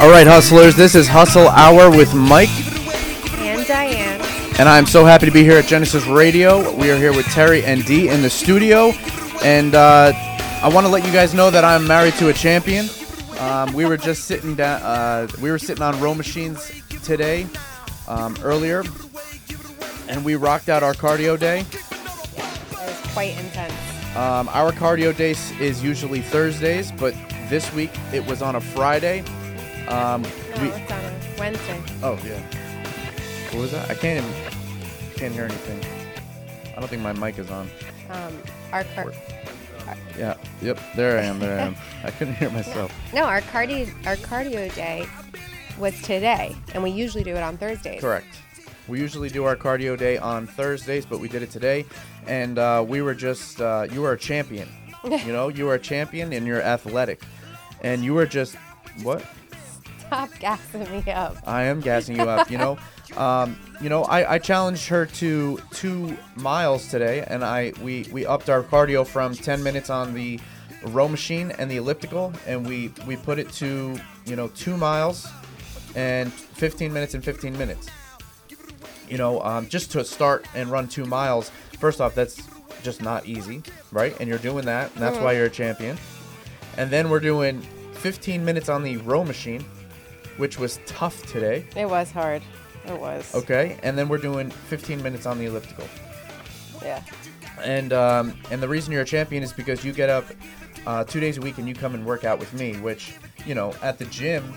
All right, hustlers, this is Hustle Hour with Mike, And Diane. and I'm so happy to be here at Genesis Radio. We are here with Terry and Dee in the studio, and uh, I want to let you guys know that I'm married to a champion. Um, we were just sitting down. Uh, we were sitting on row machines today, um, earlier, and we rocked out our cardio day. It was quite intense. Um, our cardio day is usually Thursdays, but this week it was on a Friday. Um, No, we, it's on a Wednesday. oh yeah. What was that? I can't even can't hear anything. I don't think my mic is on. Um, our car- Yeah. Yep. There I am. There I am. I couldn't hear myself. no, our cardio our cardio day was today, and we usually do it on Thursdays. Correct. We usually do our cardio day on Thursdays, but we did it today, and uh, we were just uh, you were a champion. you know, you are a champion, and you're athletic, and you were just what? Stop gassing me up. I am gassing you up. You know, um, you know, I, I challenged her to two miles today, and I we we upped our cardio from 10 minutes on the row machine and the elliptical, and we we put it to you know two miles and 15 minutes and 15 minutes. You know, um, just to start and run two miles. First off, that's just not easy, right? And you're doing that, and that's why you're a champion. And then we're doing 15 minutes on the row machine, which was tough today. It was hard. It was. Okay, and then we're doing 15 minutes on the elliptical. Yeah. And um, and the reason you're a champion is because you get up uh, two days a week and you come and work out with me, which you know at the gym.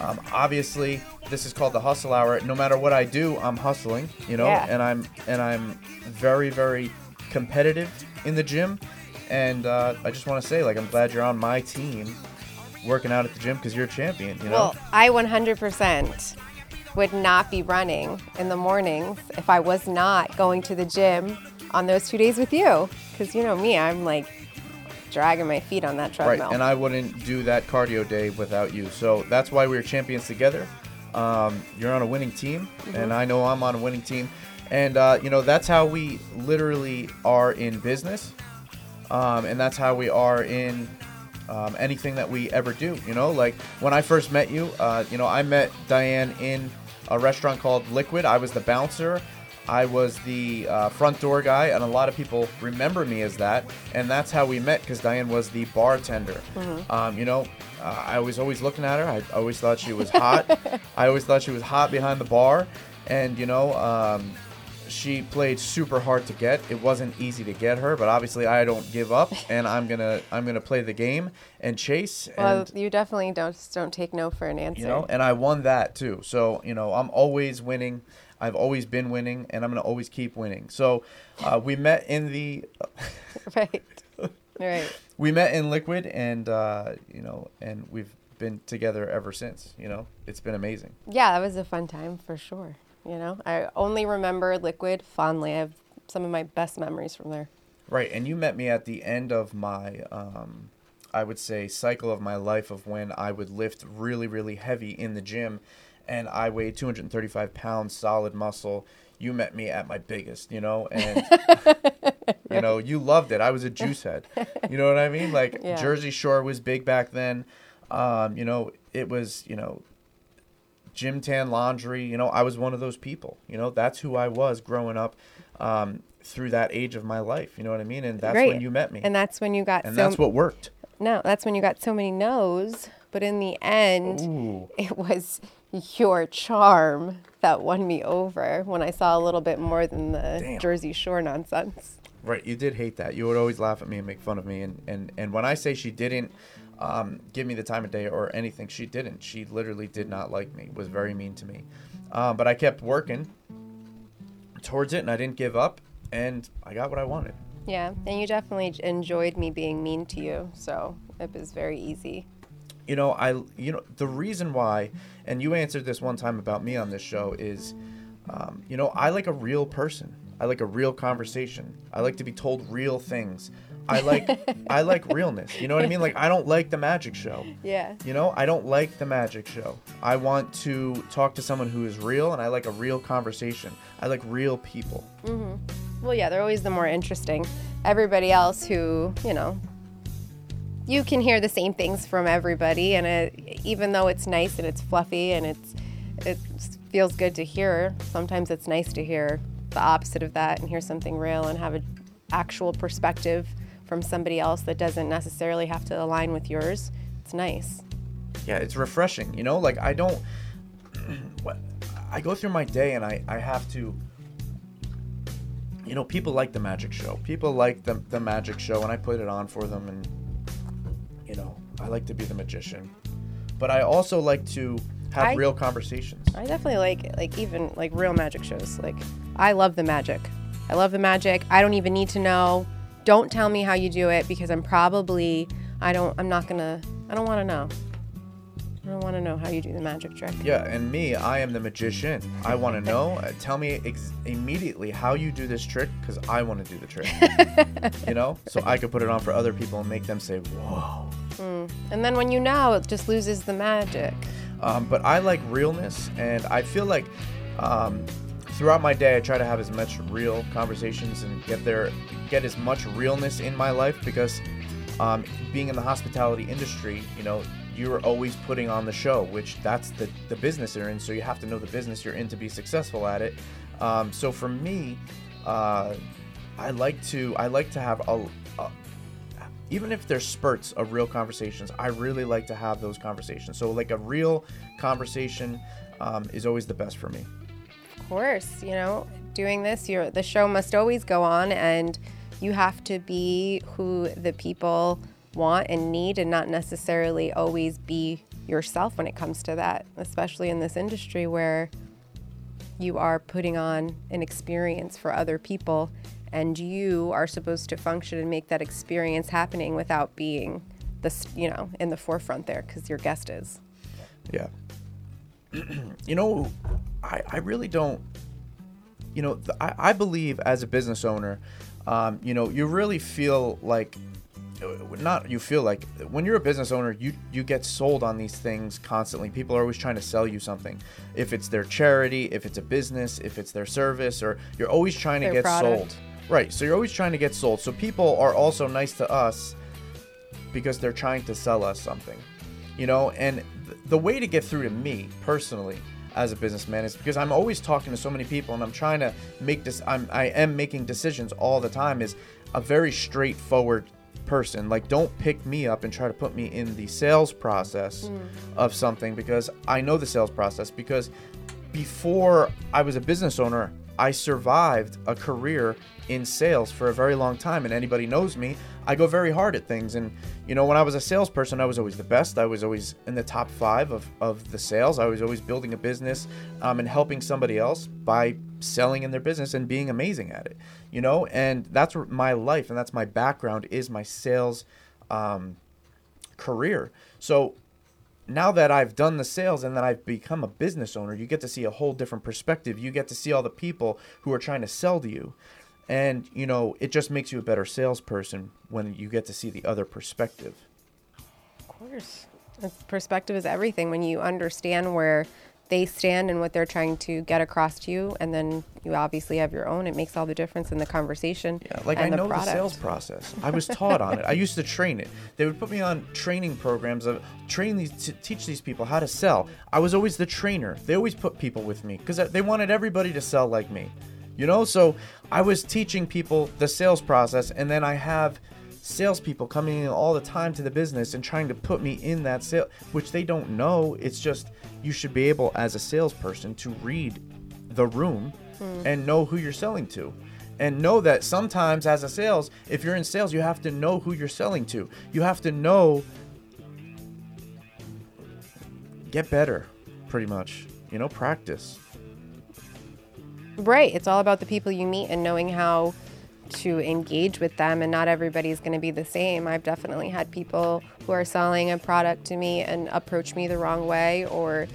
Um, obviously, this is called the hustle hour. No matter what I do, I'm hustling. You know, Yeah. and I'm and I'm very very competitive in the gym. And uh, I just want to say, like, I'm glad you're on my team, working out at the gym because you're a champion. You know. Well, I 100% would not be running in the mornings if I was not going to the gym on those two days with you. Because you know me, I'm like dragging my feet on that Right, treadmill. and I wouldn't do that cardio day without you. So that's why we're champions together. Um, you're on a winning team, and I know I'm on a winning team. And, uh, you know, that's how we literally are in business. Um, and that's how we are in um, anything that we ever do. You know, like when I first met you, uh, you know, I met Diane in a restaurant called Liquid. I was the bouncer. I was the uh, front door guy, and a lot of people remember me as that. And that's how we met because Diane was the bartender. Um, you know, uh, I was always looking at her. I always thought she was hot. I always thought she was hot behind the bar. And, you know, um, she played super hard to get. It wasn't easy to get her, but obviously I don't give up, and I'm gonna I'm gonna play the game and chase. well, And, you definitely don't don't take no for an answer. you know, and I won that too. So you know, I'm always winning. I've always been winning, and I'm gonna always keep winning. So uh, we met in the right. Right. we met in Liquid, and uh, you know, and we've been together ever since. You know, it's been amazing. Yeah, that was a fun time for sure. You know, I only remember Liquid fondly. I have some of my best memories from there. Right, and you met me at the end of my, um, I would say, cycle of my life of when I would lift really, really heavy in the gym, and I weighed 235 pounds solid muscle. You met me at my biggest, you know, and you know you loved it. I was a juice head, you know what I mean? Like Yeah. Jersey Shore was big back then. Um, you know, it was you know gym tan laundry. You know, I was one of those people. You know, that's who I was growing up um, through that age of my life. You know what I mean? And that's Great. when you met me. And that's when you got And so that's what worked. no, that's when you got so many no's. But in the end, Ooh. it was your charm that won me over when I saw a little bit more than the Damn. Jersey Shore nonsense. Right, you did hate that. You would always laugh at me and make fun of me. And, and, and when I say she didn't um, give me the time of day or anything, she didn't. She literally did not like me, was very mean to me. Um, but I kept working towards it and I didn't give up. And I got what I wanted. Yeah, and you definitely enjoyed me being mean to you, so it was very easy. you know i you know the reason why and you answered this one time about me on this show is um, you know i like a real person i like a real conversation i like to be told real things i like i like realness you know what i mean like i don't like the magic show Yeah. you know i don't like the magic show i want to talk to someone who is real and i like a real conversation i like real people Mhm. Well, yeah, they're always the more interesting. Everybody else who, you know, you can hear the same things from everybody, and it, even though it's nice and it's fluffy and it's it feels good to hear, sometimes it's nice to hear the opposite of that and hear something real and have an actual perspective from somebody else that doesn't necessarily have to align with yours. It's nice. Yeah, it's refreshing. You know, like I don't. what I go through my day and I I have to. You know, people like the magic show. People like the the magic show, and I put it on for them. And you know, I like to be the magician, but I also like to have I- real conversations. I definitely like like even like real magic shows. Like I love the magic. I love the magic. I don't even need to know. Don't tell me how you do it because I'm probably I don't I'm not to I don't want to know. I don't want to know how you do the magic trick. Yeah, and me, I am the magician. I want to know. Uh, tell me ex- immediately how you do this trick because I want to do the trick. you know, so I could put it on for other people and make them say, "Whoa." And then when you know, it just loses the magic. Um, but I like realness, and I feel like um, throughout my day, I try to have as much real conversations and get there, get as much realness in my life because um, being in the hospitality industry, you know, you're always putting on the show, which that's the the business you're in. So you have to know the business you're in to be successful at it. Um, so for me, uh, I like to I like to have a, a even if there's spurts of real conversations, I really like to have those conversations. So like a real conversation um, is always the best for me. Of course, you know, doing this, your the show must always go on, and you have to be who the people want and need, and not necessarily always be yourself when it comes to that. Especially in this industry where you are putting on an experience for other people, and you are supposed to function and make that experience happening without being the you know in the forefront there because your guest is. Yeah. you know, I, I really don't. You know, I, I believe as a business owner, um, you know, you really feel like, not you feel like when you're a business owner, you you get sold on these things constantly. People are always trying to sell you something. If it's their charity, if it's a business, if it's their service, or you're always trying to Their get product. sold. Right. So you're always trying to get sold. So people are also nice to us because they're trying to sell us something you know and th- the way to get through to me personally as a businessman is because i'm always talking to so many people and i'm trying to make this i'm i am making decisions all the time is a very straightforward person. Like don't pick me up and try to put me in the sales process mm. of something because i know the sales process because before I was a business owner, I survived a career in sales for a very long time. And anybody knows me, I go very hard at things. And, you know, when I was a salesperson, I was always the best. I was always in the top five of, of the sales. I was always building a business um, and helping somebody else by selling in their business and being amazing at it, you know? And that's my life and that's my background is my sales um, career. So now that I've done the sales and that I've become a business owner, you get to see a whole different perspective. You get to see all the people who are trying to sell to you. And, you know, it just makes you a better salesperson when you get to see the other perspective. Of course. Perspective is everything. When you understand where they stand and what they're trying to get across to you, and then you obviously have your own, it makes all the difference in the conversation. Yeah, like I know the sales process. I was taught on it. I used to train it. They would put me on training programs of train these to teach these people how to sell. I was always the trainer. They always put people with me because they wanted everybody to sell like me. You know, so I was teaching people the sales process, and then I have salespeople coming in all the time to the business and trying to put me in that sale, which they don't know. It's just you should be able, as a salesperson, to read the room hmm. and know who you're selling to. And know that sometimes, as a sales, if you're in sales, you have to know who you're selling to. You have to know, get better, pretty much. You know, practice. Right. It's all about the people you meet and knowing how to engage with them, and not everybody's going to be the same. I've definitely had people who are selling a product to me and approach me the wrong way or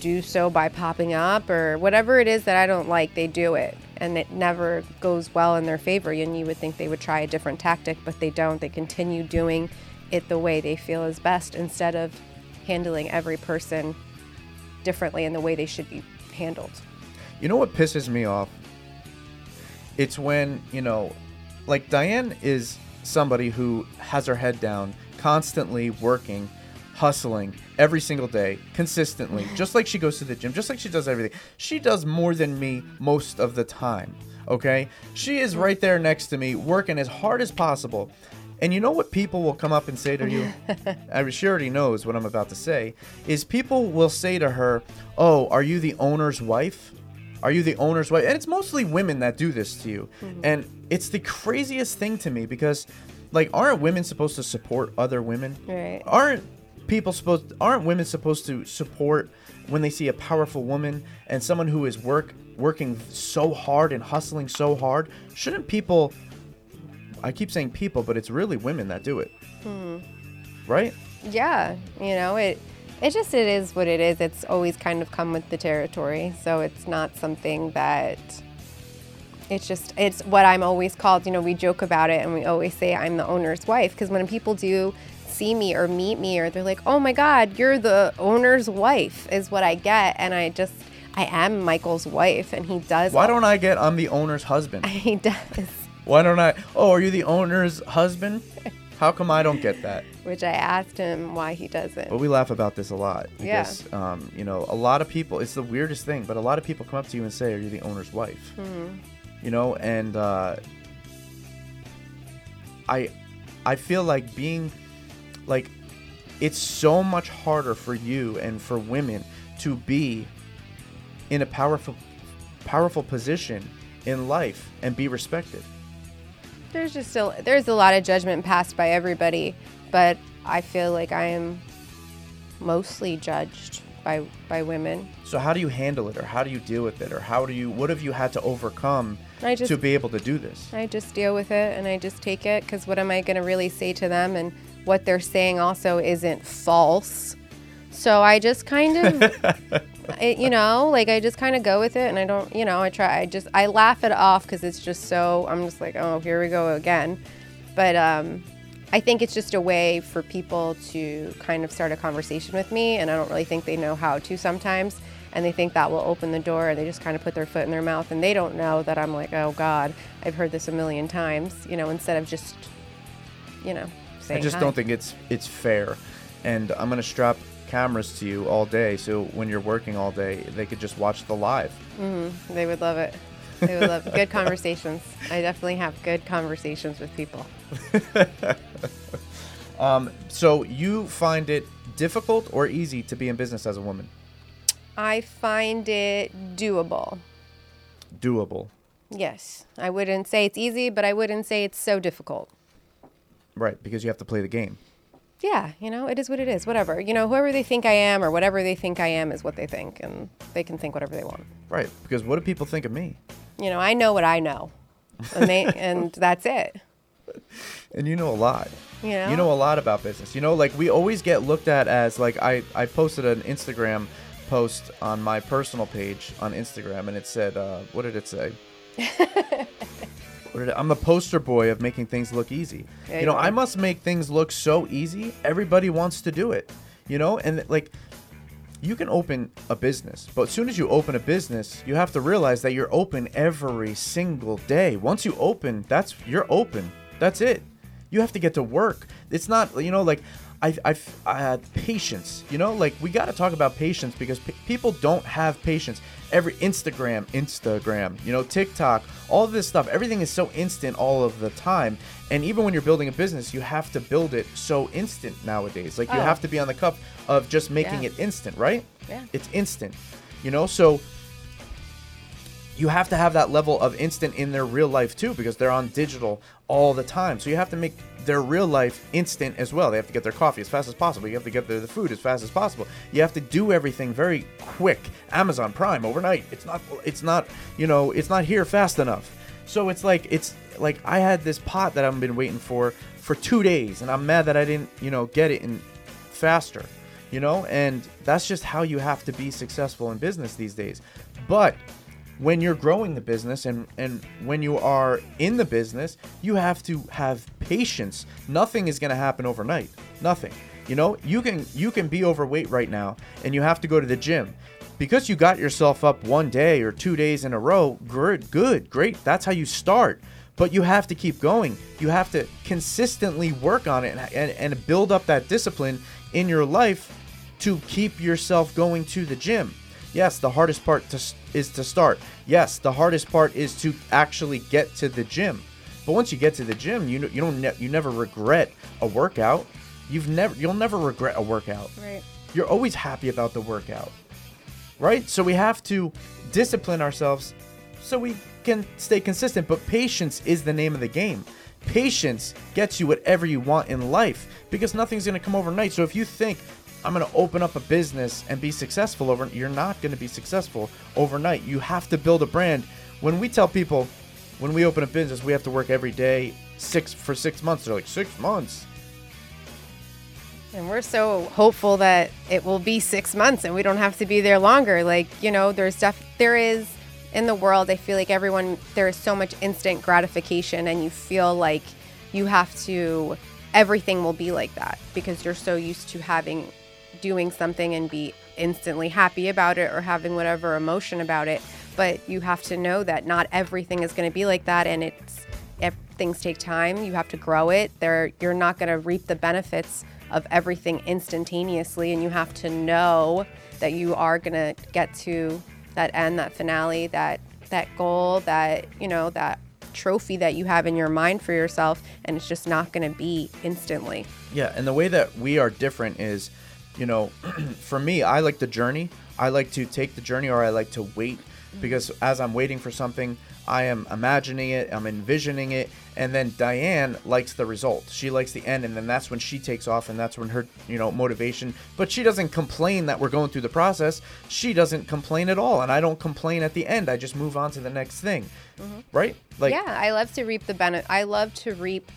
do so by popping up or whatever it is that I don't like, they do it. And it never goes well in their favor. And you would think they would try a different tactic, but they don't. They continue doing it the way they feel is best instead of handling every person differently in the way they should be handled. You know what pisses me off? It's when, you know, like Diane is somebody who has her head down, constantly working, hustling every single day, consistently, just like she goes to the gym, just like she does everything. She does more than me most of the time. Okay? She is right there next to me, working as hard as possible. And you know what people will come up and say to you? I mean, she already knows what I'm about to say. Is people will say to her, "Oh, are you the owner's wife? Are you the owner's wife?" And it's mostly women that do this to you. And it's the craziest thing to me because, like, aren't women supposed to support other women? Right. Aren't people supposed? Aren't women supposed to support when they see a powerful woman and someone who is work working so hard and hustling so hard? Shouldn't people? I keep saying people, but it's really women that do it. Hmm. Right? Yeah, you know, it it just it is what it is. It's always kind of come with the territory. So it's not something that it's just it's what I'm always called, you know, we joke about it and we always say I'm the owner's wife because when people do see me or meet me or they're like, "Oh my god, you're the owner's wife." is what I get and I just I am Michael's wife and he does Why don't I get I'm the owner's husband? he does Why don't I? Oh, are you the owner's husband? How come I don't get that? which I asked him why he doesn't. But we laugh about this a lot Yeah. um, you know, a lot of people. It's the weirdest thing, but a lot of people come up to you and say, "Are you the owner's wife?" You know, and uh, I, I feel like being, like, it's so much harder for you and for women to be in a powerful, powerful position in life and be respected. There's just still there's a lot of judgment passed by everybody, but I feel like I am mostly judged by by women. So how do you handle it, or how do you deal with it, or how do you? What have you had to overcome just to be able to do this? I just deal with it and I just take it because what am I going to really say to them? And what they're saying also isn't false. So I just kind of, I, you know, like I just kind of go with it and I don't, you know, I try, I just, I laugh it off because it's just so, I'm just like, oh, here we go again. But um, I think it's just a way for people to kind of start a conversation with me. And I don't really think they know how to sometimes. And they think that will open the door and they just kind of put their foot in their mouth and they don't know that I'm like, oh God, I've heard this a million times, you know, instead of just, you know, saying I just hi. don't think it's it's fair, and I'm gonna strap cameras to you all day, so when you're working all day, they could just watch the live. Mm-hmm. They would love it. They would love good conversations. I definitely have good conversations with people. um, So you find it difficult or easy to be in business as a woman? I find it doable. Doable, Yes. I wouldn't say it's easy, but I wouldn't say it's so difficult. right? Because you have to play the game. Yeah, you know, it is what it is. Whatever. You know, whoever they think I am or whatever they think I am is what they think, and they can think whatever they want. Right, because what do people think of me? You know, I know what I know, and they and that's it. And you know a lot. You know? You know a lot about business. You know, like we always get looked at as like I I posted an Instagram post on my personal page on Instagram, and it said, uh, what did it say? I'm the poster boy of making things look easy. Yeah, you know. I must make things look so easy. Everybody wants to do it. You know, and like you can open a business, but as soon as you open a business, you have to realize that you're open every single day. Once you open, that's you're open. That's it. You have to get to work. It's not, you know, like I, I, I had patience. You know, like we got to talk about patience because p- people don't have patience. Every Instagram, Instagram, you know, TikTok, all of this stuff, everything is so instant all of the time. And even when you're building a business, you have to build it so instant nowadays. Like you Oh. have to be on the cup of just making Yeah. it instant, right? Yeah. It's instant. You know, so you have to have that level of instant in their real life too because they're on digital all the time. So you have to make their real life instant as well. They have to get their coffee as fast as possible. You have to get their the food as fast as possible. You have to do everything very quick. Amazon Prime overnight. It's not it's not, you know, it's not here fast enough. So it's like it's like I had this pot that I've been waiting for for 2 days and I'm mad that I didn't, you know, get it in faster you know and that's just how you have to be successful in business these days but when you're growing the business and and when you are in the business you have to have patience. Nothing is going to happen overnight. Nothing. You know you can you can be overweight right now and you have to go to the gym. Because you got yourself up one day or two days in a row good good great that's how you start. But you have to keep going. You have to consistently work on it and, and, and build up that discipline in your life to keep yourself going to the gym. Yes, the hardest part to, is to start. Yes, the hardest part is to actually get to the gym. But once you get to the gym, you you don't ne- you never regret a workout. You've never you'll never regret a workout. Right. You're always happy about the workout. Right? So we have to discipline ourselves so we can stay consistent, but patience is the name of the game. Patience gets you whatever you want in life because nothing's going to come overnight. So if you think I'm going to open up a business and be successful over you're not going to be successful overnight. You have to build a brand. When we tell people when we open a business, we have to work every day 6 for 6 months. They're like 6 months. And we're so hopeful that it will be 6 months and we don't have to be there longer. Like, you know, there's def- there is in the world, I feel like everyone there is so much instant gratification and you feel like you have to everything will be like that because you're so used to having doing something and be instantly happy about it or having whatever emotion about it. But you have to know that not everything is going to be like that, and it's if things take time. You have to grow it. There, you're not going to reap the benefits of everything instantaneously, and you have to know that you are going to get to that end, that finale, that that goal, that you know that trophy that you have in your mind for yourself, and it's just not going to be instantly. Yeah, and the way that we are different is you know, for me, I like the journey. I like to take the journey or I like to wait because as I'm waiting for something, I am imagining it, I'm envisioning it, and then Diane likes the result. She likes the end, and then that's when she takes off, and that's when her, you know, motivation. But she doesn't complain that we're going through the process. She doesn't complain at all, and I don't complain at the end. I just move on to the next thing, mm-hmm. right? Like, yeah, I love to reap the benefit. I love to reap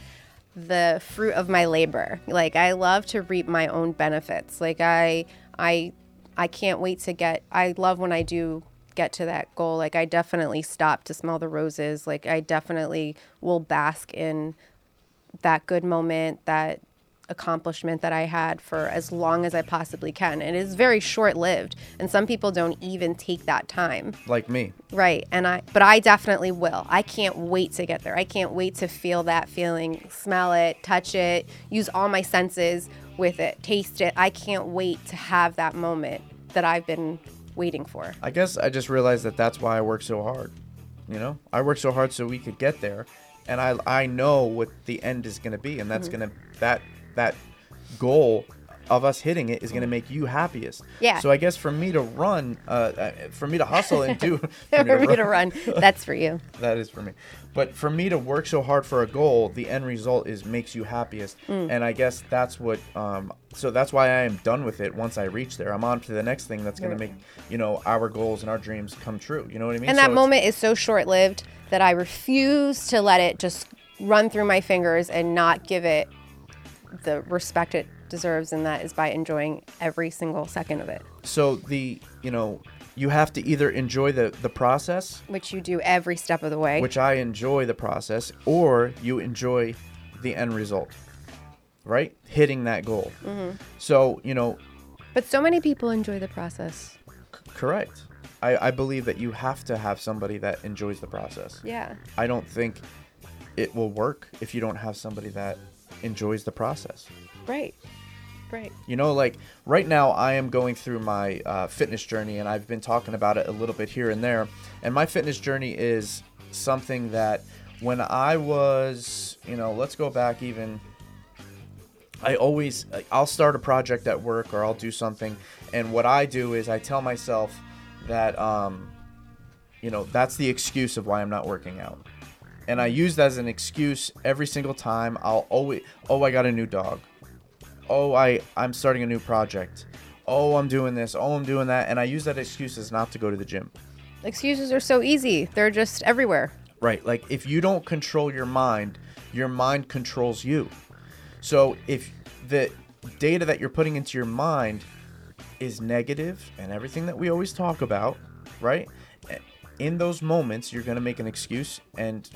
the fruit of my labor. Like I love to reap my own benefits. Like I I I can't wait to get I love when I do get to that goal. Like I definitely stop to smell the roses. Like I definitely will bask in that good moment, that accomplishment that I had for as long as I possibly can. It is very short lived, and some people don't even take that time. Like me. Right. And I, but I definitely will. I can't wait to get there. I can't wait to feel that feeling, smell it, touch it, use all my senses with it, taste it. I can't wait to have that moment that I've been waiting for. I guess I just realized that that's why I work so hard. You know, I work so hard so we could get there, and I I know what the end is going to be, and that's mm-hmm. going to that that goal of us hitting it is going to make you happiest. Yeah. So I guess for me to run, uh, uh for me to hustle and do, for, for me, to, me to run, that's for you. that is for me. But for me to work so hard for a goal, the end result is makes you happiest. Mm. And I guess that's what. Um, so that's why I am done with it. Once I reach there, I'm on to the next thing that's going to make you know our goals and our dreams come true. You know what I mean? And that moment is so short lived that I refuse to let it just run through my fingers and not give it the respect it deserves, and that is by enjoying every single second of it. So the you know you have to either enjoy the the process, which you do every step of the way, which I enjoy the process, or you enjoy the end result, right? Hitting that goal. Mm-hmm. So you know. But so many people enjoy the process. C- correct. I, I believe that you have to have somebody that enjoys the process. Yeah. I don't think it will work if you don't have somebody that enjoys the process. Right. Right. You know, like right now, I am going through my uh, fitness journey, and I've been talking about it a little bit here and there. And my fitness journey is something that when I was, you know, let's go back even. I always, I'll start a project at work or I'll do something, and what I do is I tell myself that, um, you know, that's the excuse of why I'm not working out and I use that as an excuse every single time. I'll always, oh, I got a new dog. Oh, I I'm starting a new project. Oh, I'm doing this. Oh, I'm doing that, and I use that excuse as not to go to the gym. Excuses are so easy. They're just everywhere. Right. Like if you don't control your mind, your mind controls you. So if the data that you're putting into your mind is negative and everything that we always talk about, right? In those moments, you're going to make an excuse and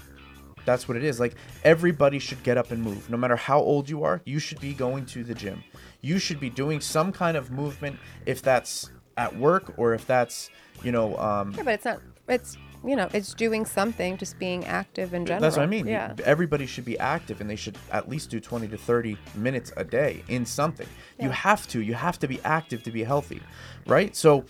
that's what it is. Like everybody should get up and move. No matter how old you are, you should be going to the gym. You should be doing some kind of movement if that's at work or if that's, you know, um Yeah, but it's not it's you know, it's doing something, just being active in general. That's what I mean. Yeah. Everybody should be active and they should at least do 20 to 30 minutes a day in something. Yeah. You have to. You have to be active to be healthy, right? So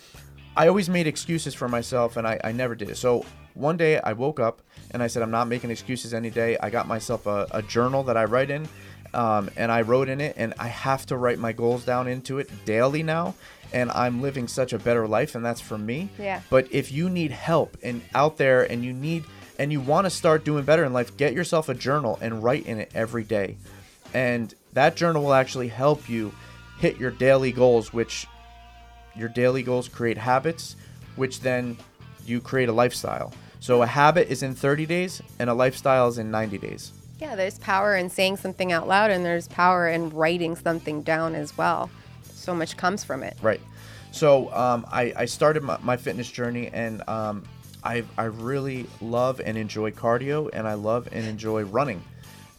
I always made excuses for myself and I, I never did it. So one day I woke up and I said, I'm not making excuses any day. I got myself a, a journal that I write in um, and I wrote in it and I have to write my goals down into it daily now. And I'm living such a better life, and that's for me. Yeah. But if you need help and out there and you need and you want to start doing better in life, get yourself a journal and write in it every day. And that journal will actually help you hit your daily goals, which your daily goals create habits, which then you create a lifestyle. So a habit is in 30 days and a lifestyle is in 90 days. Yeah, there's power in saying something out loud, and there's power in writing something down as well. So much comes from it. Right. So um, I, I started my, my fitness journey, and um, I, I really love and enjoy cardio, and I love and enjoy running.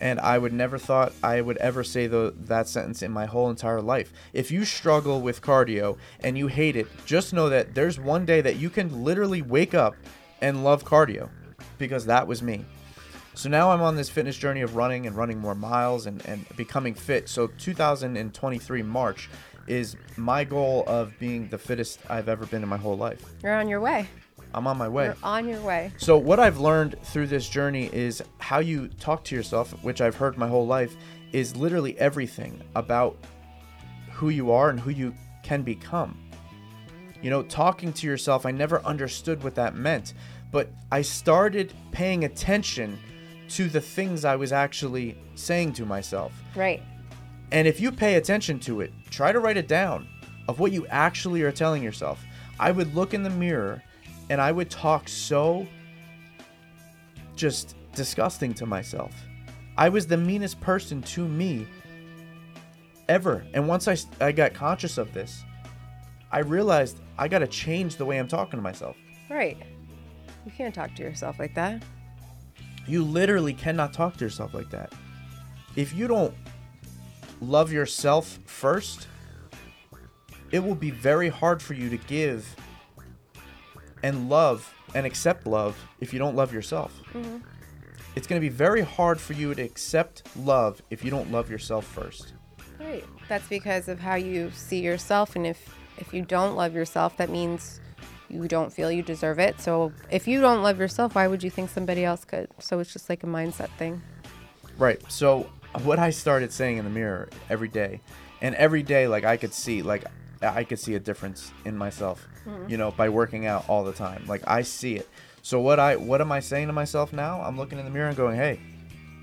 And I would never thought I would ever say the, that sentence in my whole entire life. If you struggle with cardio and you hate it, just know that there's one day that you can literally wake up and love cardio, because that was me. So now I'm on this fitness journey of running and running more miles and, and becoming fit. So 2023 March is my goal of being the fittest I've ever been in my whole life. You're on your way. I'm on my way. You're on your way. So what I've learned through this journey is how you talk to yourself, which I've heard my whole life, is literally everything about who you are and who you can become. You know, talking to yourself, I never understood what that meant, but I started paying attention to the things I was actually saying to myself. Right. And if you pay attention to it, try to write it down of what you actually are telling yourself. I would look in the mirror and I would talk so just disgusting to myself. I was the meanest person to me ever. And once I, I got conscious of this, I realized I got to change the way I'm talking to myself. Right. You can't talk to yourself like that. You literally cannot talk to yourself like that. If you don't love yourself first, it will be very hard for you to give and love and accept love if you don't love yourself. Mm-hmm. It's going to be very hard for you to accept love if you don't love yourself first. Right. That's because of how you see yourself, and if if you don't love yourself, that means you don't feel you deserve it. So if you don't love yourself, why would you think somebody else could? So it's just like a mindset thing. Right. So what I started saying in the mirror every day, and every day, like I could see, like I could see a difference in myself, you know, by working out all the time. Like I see it. So what I what am I saying to myself now? I'm looking in the mirror and going, hey,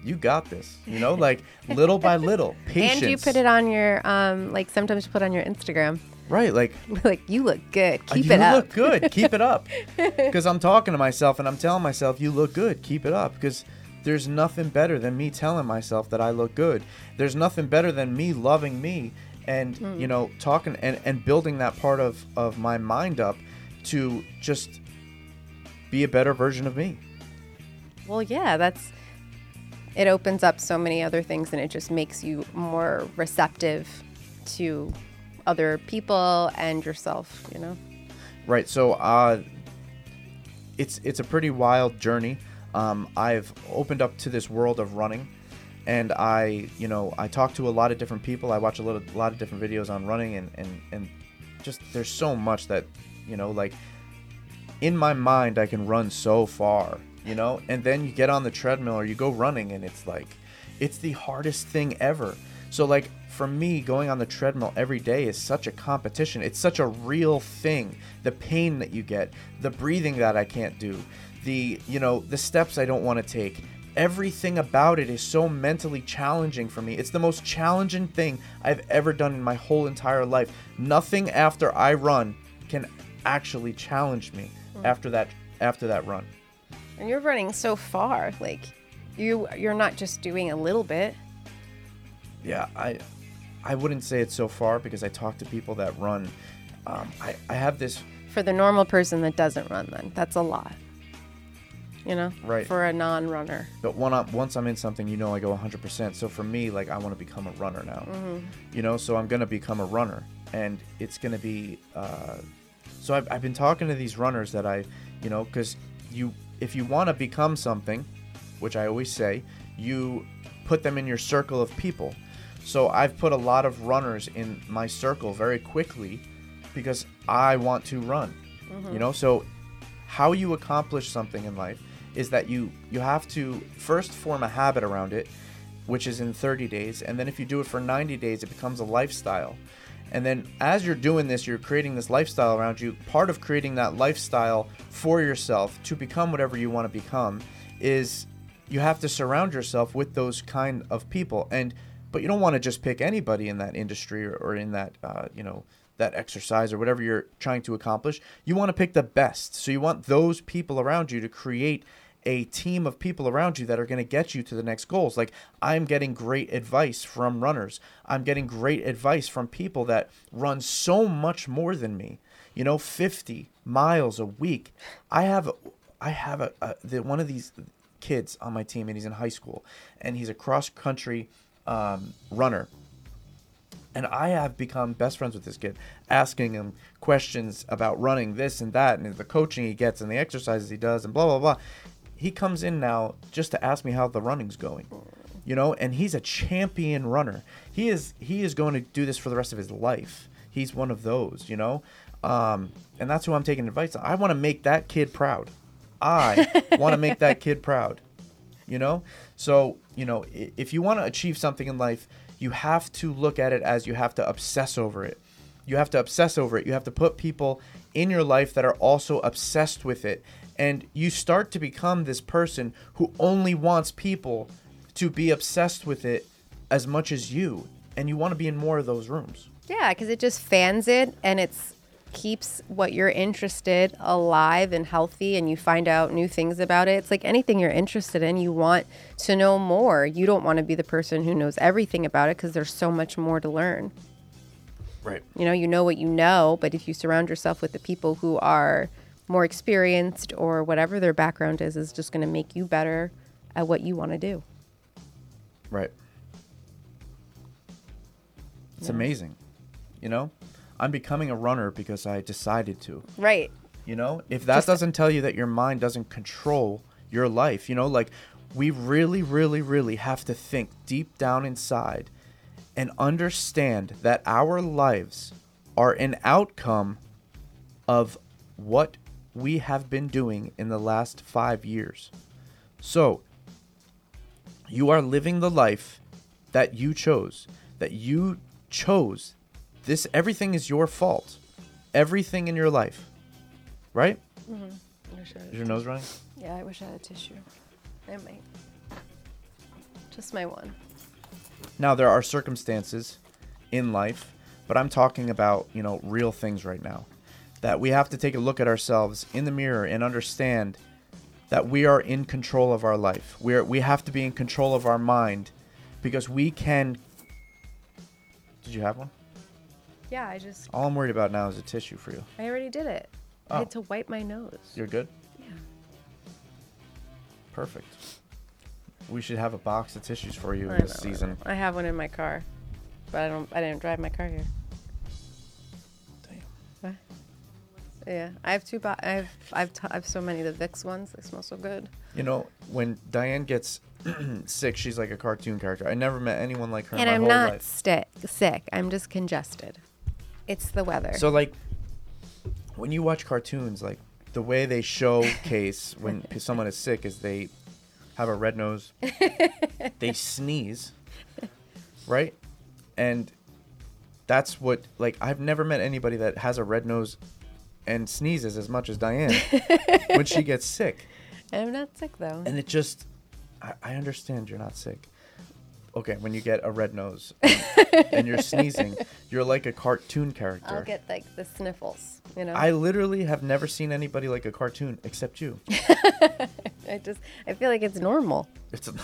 you got this. You know, like little by little, patience. And you put it on your um like sometimes you put it on your Instagram. Right, like like you look good. Uh, Keep it up. You look good. Keep it up. Because I'm talking to myself and I'm telling myself, you look good. Keep it up. Because there's nothing better than me telling myself that I look good. There's nothing better than me loving me and, Hmm. you know, talking and, and building that part of, of my mind up to just be a better version of me. Well, yeah, that's it opens up so many other things and it just makes you more receptive to other people and yourself, you know. Right. So uh, it's it's a pretty wild journey. Um, I've opened up to this world of running, and I you know I talk to a lot of different people. I watch a lot of, lot of different videos on running, and and and just there's so much that you know like in my mind I can run so far, you know, and then you get on the treadmill or you go running, and it's like it's the hardest thing ever. So like for me, going on the treadmill every day is such a competition. It's such a real thing. The pain that you get, the breathing that I can't do, the you know the steps I don't want to take. Everything about it is so mentally challenging for me. It's the most challenging thing I've ever done in my whole entire life. Nothing after I run can actually challenge me hmm. after that after that run. And you're running so far, like you you're not just doing a little bit. Yeah, I I wouldn't say it's so far because I talk to people that run. Um, I, I have this For the normal person that doesn't run then, that's a lot. You know? Right. For a non-runner. but when I'm, once I'm in something, you know, I go 100%. So for me, like I want to become a runner now. You know, so I'm gonna become a runner, and it's gonna be. Uh, so I've, I've been talking to these runners that I, you know, because you if you want to become something, which I always say, you put them in your circle of people. So I've put a lot of runners in my circle very quickly because I want to run. You mm-hmm. know, so how you accomplish something in life is that you you have to first form a habit around it, which is in 30 days, and then if you do it for 90 days, it becomes a lifestyle. And then as you're doing this, you're creating this lifestyle around you. Part of creating that lifestyle for yourself to become whatever you want to become is you have to surround yourself with those kind of people. And but you don't want to just pick anybody in that industry or, or in that uh, you know that exercise or whatever you're trying to accomplish. You want to pick the best. So you want those people around you to create a team of people around you that are going to get you to the next goals. Like I'm getting great advice from runners. I'm getting great advice from people that run so much more than me. You know, 50 miles a week. I have I have a, a the, one of these kids on my team and he's in high school and he's a cross country um, runner and I have become best friends with this kid, asking him questions about running this and that, and the coaching he gets, and the exercises he does, and blah blah blah. He comes in now just to ask me how the running's going, you know, and he's a champion runner. He is he is going to do this for the rest of his life. He's one of those, you know, um, and that's who I'm taking advice. On. I want to make that kid proud. I want to make that kid proud, you know. So you know, if you want to achieve something in life, you have to look at it as you have to obsess over it. You have to obsess over it. You have to put people in your life that are also obsessed with it. And you start to become this person who only wants people to be obsessed with it as much as you. And you want to be in more of those rooms. Yeah, because it just fans it and it's keeps what you're interested alive and healthy and you find out new things about it. It's like anything you're interested in, you want to know more. You don't want to be the person who knows everything about it because there's so much more to learn. Right. You know, you know what you know, but if you surround yourself with the people who are more experienced or whatever their background is, is just going to make you better at what you want to do. Right. It's amazing. You know? I'm becoming a runner because I decided to. Right. You know, if that Just- doesn't tell you that your mind doesn't control your life, you know, like we really, really, really have to think deep down inside and understand that our lives are an outcome of what we have been doing in the last five years. So, you are living the life that you chose, that you chose. This, everything is your fault. Everything in your life. Right? Mm-hmm. Is your nose running? Yeah, I wish I had a tissue. I might. Just my one. Now there are circumstances in life, but I'm talking about, you know, real things right now. That we have to take a look at ourselves in the mirror and understand that we are in control of our life. We're we have to be in control of our mind because we can Did you have one? Yeah, I just All I'm worried about now is a tissue for you. I already did it. I Oh. had to wipe my nose. You're good? Yeah. Perfect. We should have a box of tissues for you I this know, season. know. I have one in my car, but I don't. I didn't drive my car here. Damn. What? Yeah, I have two. Bo- I have. I've. T- I have so many. The Vicks ones. They smell so good. You know, when Diane gets sick, she's like a cartoon character. I never met anyone like her in and my I'm whole not life. sti- sick. I'm just congested. It's the weather. So like when you watch cartoons, like the way they showcase when someone is sick is they have a red nose, they sneeze, right? And that's what like I've never met anybody that has a red nose and sneezes as much as Diane when she gets sick. I'm not sick though. And it just I, I understand you're not sick. Okay, when you get a red nose and, and you're sneezing, you're like a cartoon character. I'll get like the sniffles. You know. I literally have never seen anybody like a cartoon except you. I just. I feel like it's normal. It's. a,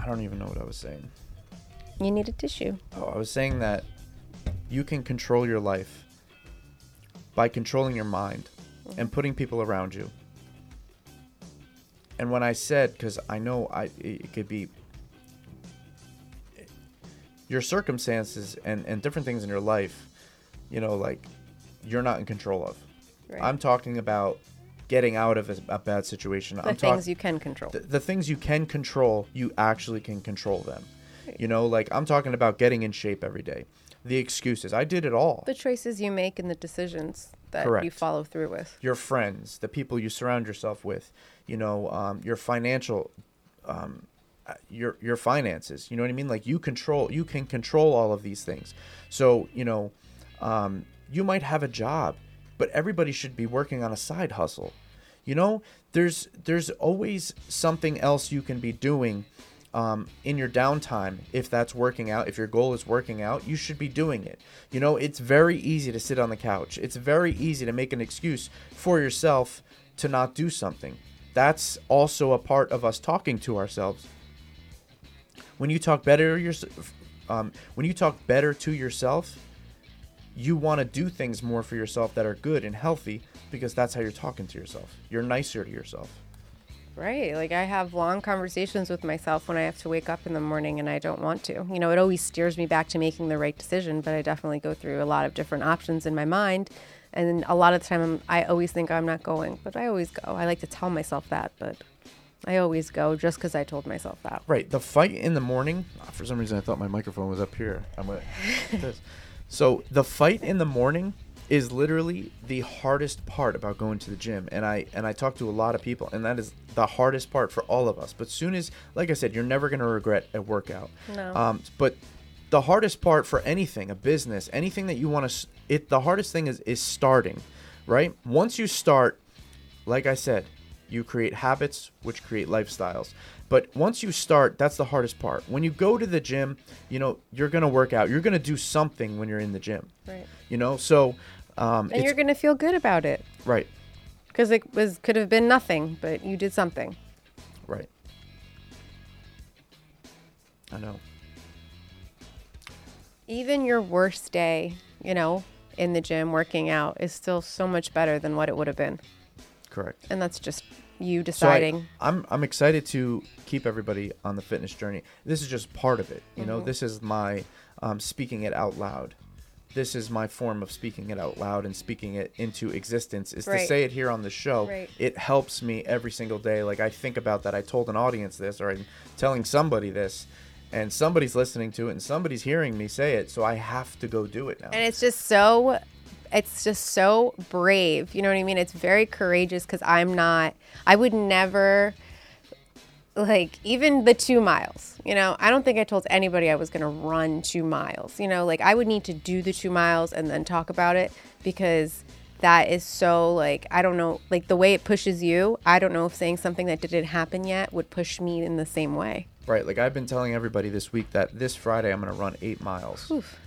I don't even know what I was saying. You need a tissue. Oh, I was saying that you can control your life by controlling your mind and mm-hmm. putting people around you. And when I said, because I know I it could be your circumstances and, and different things in your life, you know, like you're not in control of. Right. I'm talking about getting out of a, a bad situation. the I'm things talking you can control. the, the things you can control, you actually can control them. You know, like I'm talking about getting in shape every day. The excuses, I did it all. the choices you make and the decisions that you follow through with. your friends, the people you surround yourself with, you know, um, your financial, um, uh, your your finances. You know what I mean? Like you control, you can control all of these things. So you know, um, you might have a job, but everybody should be working on a side hustle. You know, there's there's always something else you can be doing. Um, in your downtime, if that's working out, if your goal is working out, you should be doing it. You know, it's very easy to sit on the couch. It's very easy to make an excuse for yourself to not do something. That's also a part of us talking to ourselves. When you talk better yourself, um, when you talk better to yourself, you want to do things more for yourself that are good and healthy because that's how you're talking to yourself. You're nicer to yourself. Right. Like I have long conversations with myself when I have to wake up in the morning and I don't want to. You know, it always steers me back to making the right decision, but I definitely go through a lot of different options in my mind. And a lot of the time, I'm, I always think I'm not going, but I always go. I like to tell myself that, but I always go just because I told myself that. Right. The fight in the morning. For some reason, I thought my microphone was up here. I'm this. So the fight in the morning is literally the hardest part about going to the gym, and I and I talk to a lot of people, and that is the hardest part for all of us. But soon as, like I said, you're never gonna regret a workout. No. Um, but the hardest part for anything, a business, anything that you want to, it the hardest thing is is starting, right? Once you start, like I said, you create habits which create lifestyles. But once you start, that's the hardest part. When you go to the gym, you know, you're going to work out. You're going to do something when you're in the gym. Right. You know, so um And you're going to feel good about it right. because it was could have been nothing, but you did something. Right. I know. Even your worst day, you know, in the gym working out is still so much better than what it would have been. Correct. And that's just you So I, deciding. I'm I'm excited to keep everybody on the fitness journey. This is just part of it. You Mm-hmm. know, this is my um, speaking it out loud. This is my form of speaking it out loud and speaking it into existence. Is to say it here on the show. Right. It helps me every single day. Like I think about that. I told an audience this, or I'm telling somebody this, and somebody's listening to it, and somebody's hearing me say it. So I have to go do it now. And it's just so it's just so brave. You know what I mean? It's very courageous cuz I'm not I would never like even the 2 miles. You know, I don't think I told anybody I was going to run 2 miles. You know, like I would need to do the 2 miles and then talk about it because that is so like I don't know like the way it pushes you. I don't know if saying something that didn't happen yet would push me in the same way. Right. Like I've been telling everybody this week that this Friday I'm going to run eight miles. Oof.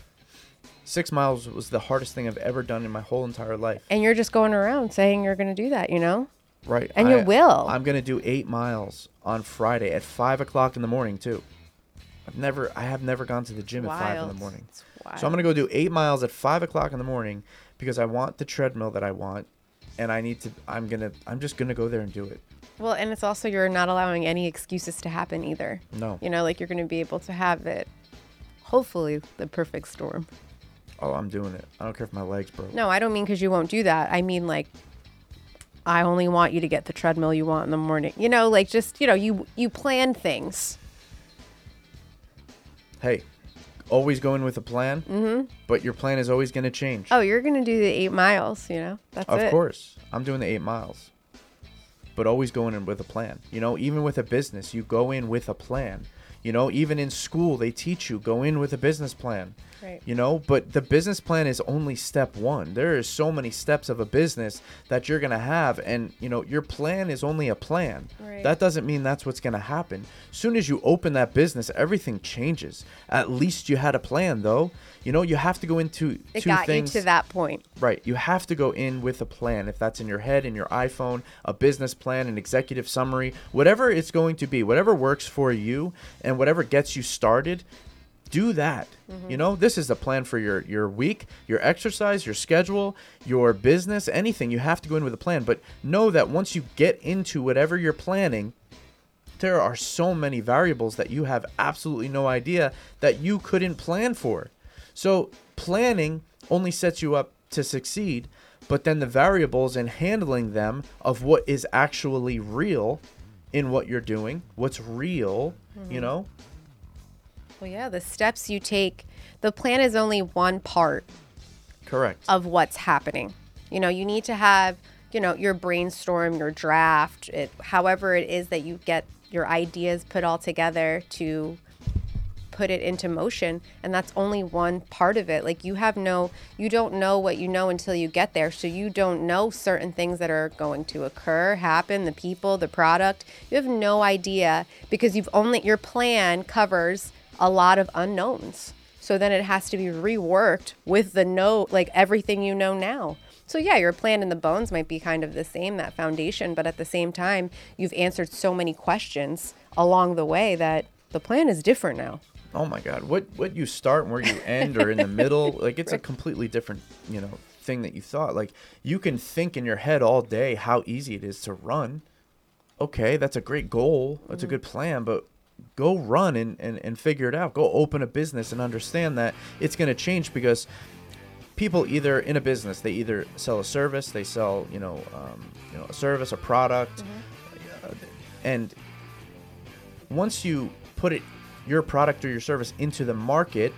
Six miles was the hardest thing I've ever done in my whole entire life. And you're just going around saying you're going to do that, you know? Right. And you will. I'm going to do eight miles on Friday at five o'clock in the morning, too. I've never, I have never gone to the gym at five in the morning. So I'm going to go do eight miles at five o'clock in the morning because I want the treadmill that I want. And I need to, I'm going to, I'm just going to go there and do it. Well, and it's also you're not allowing any excuses to happen either. No. You know, like you're going to be able to have it. Hopefully, the perfect storm. Oh, I'm doing it. I don't care if my legs broke. No, I don't mean because you won't do that. I mean like, I only want you to get the treadmill you want in the morning. You know, like just you know, you you plan things. Hey, always going with a plan, mm-hmm. but your plan is always going to change. Oh, you're going to do the eight miles. You know, that's Of it. course. I'm doing the eight miles. But always going in with a plan. You know, even with a business, you go in with a plan. You know, even in school, they teach you go in with a business plan. Right. You know, but the business plan is only step one. There is so many steps of a business that you're going to have. And, you know, your plan is only a plan. Right. That doesn't mean that's what's going to happen. Soon as you open that business, everything changes. At least you had a plan, though. You know, you have to go into It two got things. you to that point. Right. You have to go in with a plan. If that's in your head, in your iPhone, a business plan, an executive summary, whatever it's going to be, whatever works for you and whatever gets you started, do that. You know, this is the plan for your your week, your exercise, your schedule, your business, anything. You have to go in with a plan, but know that once you get into whatever you're planning, there are so many variables that you have absolutely no idea that you couldn't plan for. So, planning only sets you up to succeed, but then the variables and handling them of what is actually real in what you're doing, what's real, you mm-hmm. know? Well, yeah, the steps you take, the plan is only one part Correct. of what's happening. You know, you need to have, you know, your brainstorm, your draft, it, however it is that you get your ideas put all together to put it into motion and that's only one part of it like you have no you don't know what you know until you get there so you don't know certain things that are going to occur happen the people the product you have no idea because you've only your plan covers a lot of unknowns. So then it has to be reworked with the know like everything you know now. So yeah your plan and the bones might be kind of the same that foundation but at the same time you've answered so many questions along the way that the plan is different now. Oh my god what what you start and where you end or in the middle like it's a completely different you know thing that you thought. Like you can think in your head all day how easy it is to run. Okay that's a great goal that's a mm-hmm. good plan but go run and, and, and figure it out. Go open a business and understand that it's going to change because people either in a business they either sell a service they sell you know um, you know a service a product. Uh, and once you put it your product or your service into the market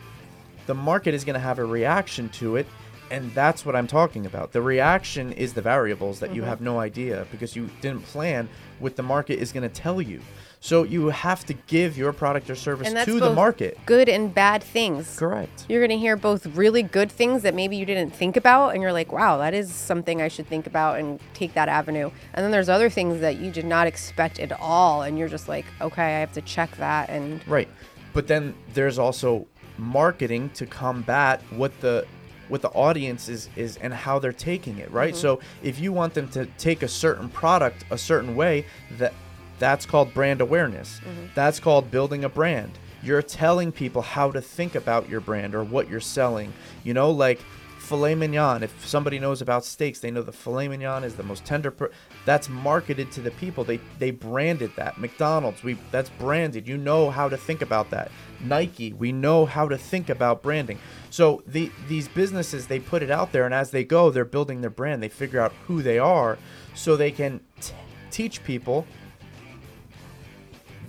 the market is going to have a reaction to it and that's what i'm talking about. The reaction is the variables that you have no idea because you didn't plan what the market is going to tell you so you have to give your product or service and that's to both the market. good and bad things. Correct. You're going to hear both really good things that maybe you didn't think about and you're like wow that is something i should think about and take that avenue. And then there's other things that you did not expect at all and you're just like okay i have to check that and Right. But then there's also marketing to combat what the what the audience is is and how they're taking it, right? Mm-hmm. So if you want them to take a certain product a certain way, that that's called brand awareness. Mm-hmm. That's called building a brand. You're telling people how to think about your brand or what you're selling. You know, like filet mignon. If somebody knows about steaks, they know the filet mignon is the most tender. Per- that's marketed to the people. They they branded that. McDonald's, we that's branded. You know how to think about that. Nike, we know how to think about branding. So the these businesses they put it out there, and as they go, they're building their brand. They figure out who they are, so they can t- teach people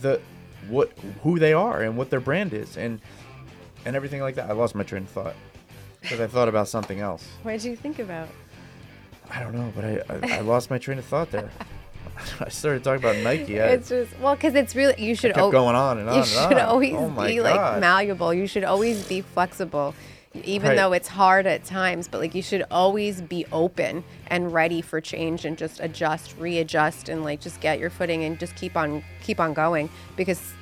the what who they are and what their brand is and and everything like that. I lost my train of thought because I thought about something else. what did you think about I don't know, but I I, I lost my train of thought there. I started talking about Nike. I, it's just well because it's really you should kept al- going on and on you should on. always oh be God. like malleable you should always be flexible even Right. though it's hard at times but like you should always be open and ready for change and just adjust readjust and like just get your footing and just keep on keep on going because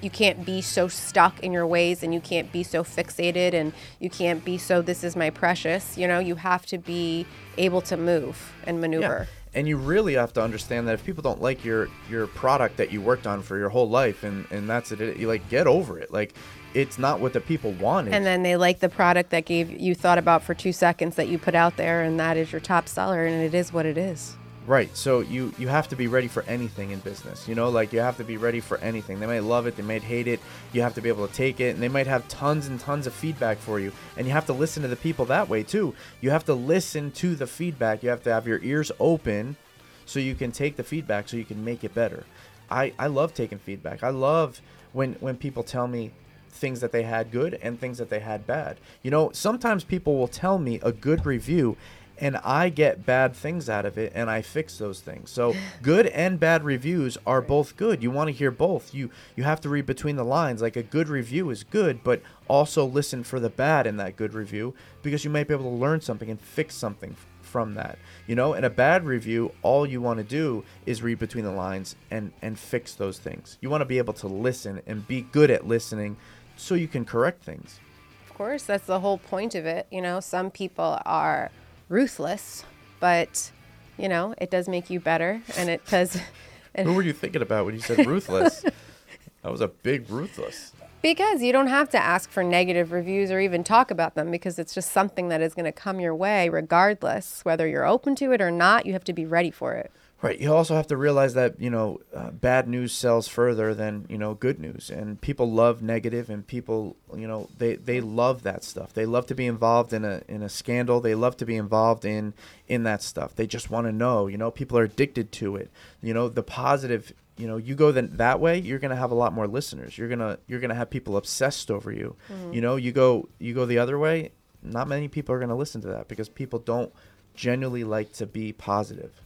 you can't be so stuck in your ways and you can't be so fixated and you can't be so this is my precious you know you have to be able to move and maneuver And you really have to understand that if people don't like your your product that you worked on for your whole life and and that's it, you like get over it. Like it's not what the people wanted. and then they like the product that gave you thought about for two seconds that you put out there and that is your top seller and it is what it is Right. So you you have to be ready for anything in business. You know, like you have to be ready for anything. They might love it, they might hate it. You have to be able to take it, and they might have tons and tons of feedback for you. And you have to listen to the people that way too. You have to listen to the feedback. You have to have your ears open so you can take the feedback so you can make it better. I I love taking feedback. I love when when people tell me things that they had good and things that they had bad. You know, sometimes people will tell me a good review and I get bad things out of it and I fix those things. So good and bad reviews are both good. You want to hear both. You you have to read between the lines. Like a good review is good, but also listen for the bad in that good review because you might be able to learn something and fix something from that. You know, in a bad review, all you want to do is read between the lines and and fix those things. You want to be able to listen and be good at listening so you can correct things. of course that's the whole point of it you know some people are ruthless but you know it does make you better and it does Who were you thinking about when you said ruthless? that was a big ruthless. Because you don't have to ask for negative reviews or even talk about them because it's just something that is going to come your way regardless. Whether you're open to it or not, you have to be ready for it. Right. You also have to realize that you know uh, bad news sells further than you know good news, and people love negative, and people you know they they love that stuff. They love to be involved in a in a scandal. They love to be involved in in that stuff. They just want to know. You know, people are addicted to it. You know, the positive. You know, you go then that way, you're gonna have a lot more listeners. You're gonna you're gonna have people obsessed over you. You know, you go you go the other way, not many people are gonna listen to that because people don't genuinely like to be positive.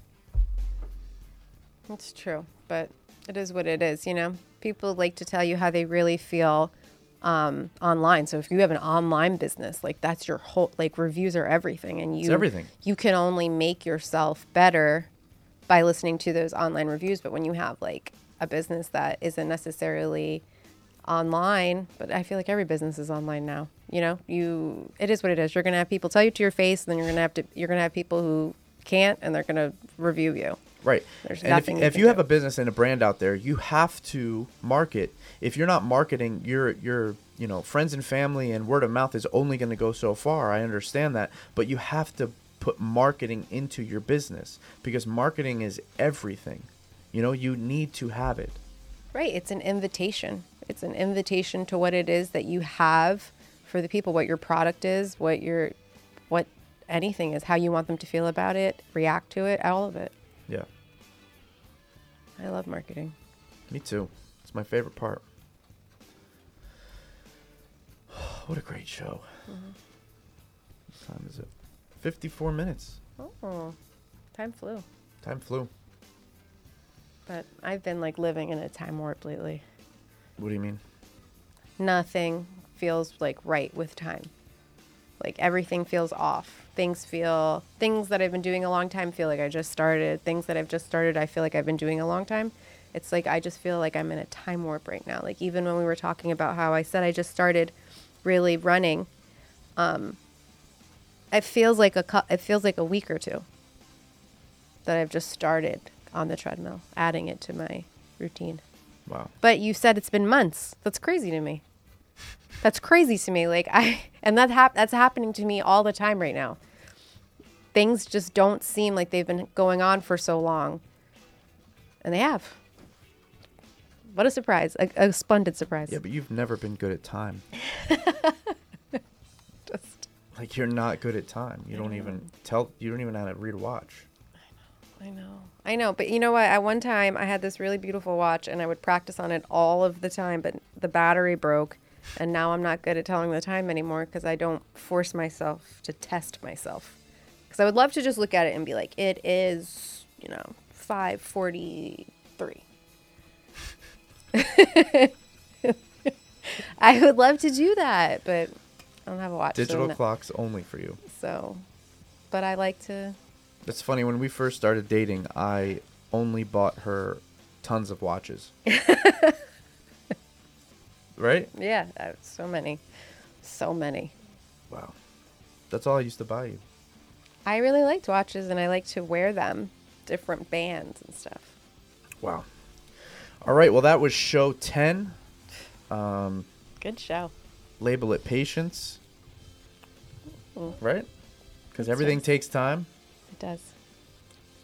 It's true, but it is what it is. You know, people like to tell you how they really feel um, online. So if you have an online business, like that's your whole like reviews are everything, and you everything. You can only make yourself better by listening to those online reviews. But when you have like a business that isn't necessarily online, but I feel like every business is online now. You know, you it is what it is. You're gonna have people tell you to your face, and then you're gonna have to you're gonna have people who can't, and they're gonna review you. Right. There's and nothing if, you if you have a business and a brand out there, you have to market. If you're not marketing, your your you know friends and family and word of mouth is only going to go so far. I understand that, but you have to put marketing into your business because marketing is everything. You know, you need to have it. Right. It's an invitation. It's an invitation to what it is that you have for the people, what your product is, what your what anything is, how you want them to feel about it, react to it, all of it. Yeah. I love marketing. Me too. It's my favorite part. what a great show. Mm-hmm. What time is it? 54 minutes. Oh, time flew. Time flew. But I've been like living in a time warp lately. What do you mean? Nothing feels like right with time. Like everything feels off. Things feel things that I've been doing a long time feel like I just started. Things that I've just started I feel like I've been doing a long time. It's like I just feel like I'm in a time warp right now. Like even when we were talking about how I said I just started really running, um, it feels like a it feels like a week or two that I've just started on the treadmill, adding it to my routine. Wow. But you said it's been months. That's crazy to me. That's crazy to me. Like I and that hap- that's happening to me all the time right now. Things just don't seem like they've been going on for so long. And they have. What a surprise. A, a splendid surprise. Yeah, but you've never been good at time. Just Like you're not good at time. You don't even tell. You don't even know how to read a watch. I know. I know. I know, but you know what? At one time, I had this really beautiful watch, and I would practice on it all of the time. But the battery broke, and now I'm not good at telling the time anymore because I don't force myself to test myself. Because I would love to just look at it and be like, "It is, you know, five forty-three. I would love to do that, but I don't have a watch. so Digital no- clocks only for you. So, but I like to. It's funny when we first started dating. I only bought her tons of watches. right? Yeah, uh, so many, so many. Wow. That's all I used to buy you. I really liked watches and I like to wear them, different bands and stuff. Wow. All right. Well, that was show ten. Um, Good show. label it patience. Mm. Right? Because everything right. takes time, It does.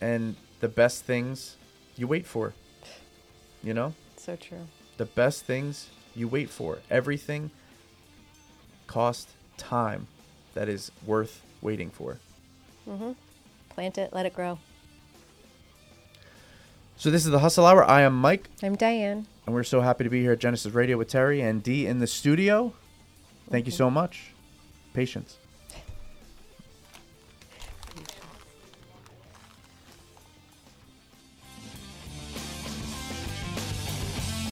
and the best things you wait for. You know, So true. the best things you wait for. Everything cost time that is worth waiting for. Mm-hmm. Plant it, let it grow. So this is the Hustle Hour. I am Mike, I'm Diane. and we're so happy to be here at Genesis Radio with Terry and Dee in the studio. Thank you so much. Patience.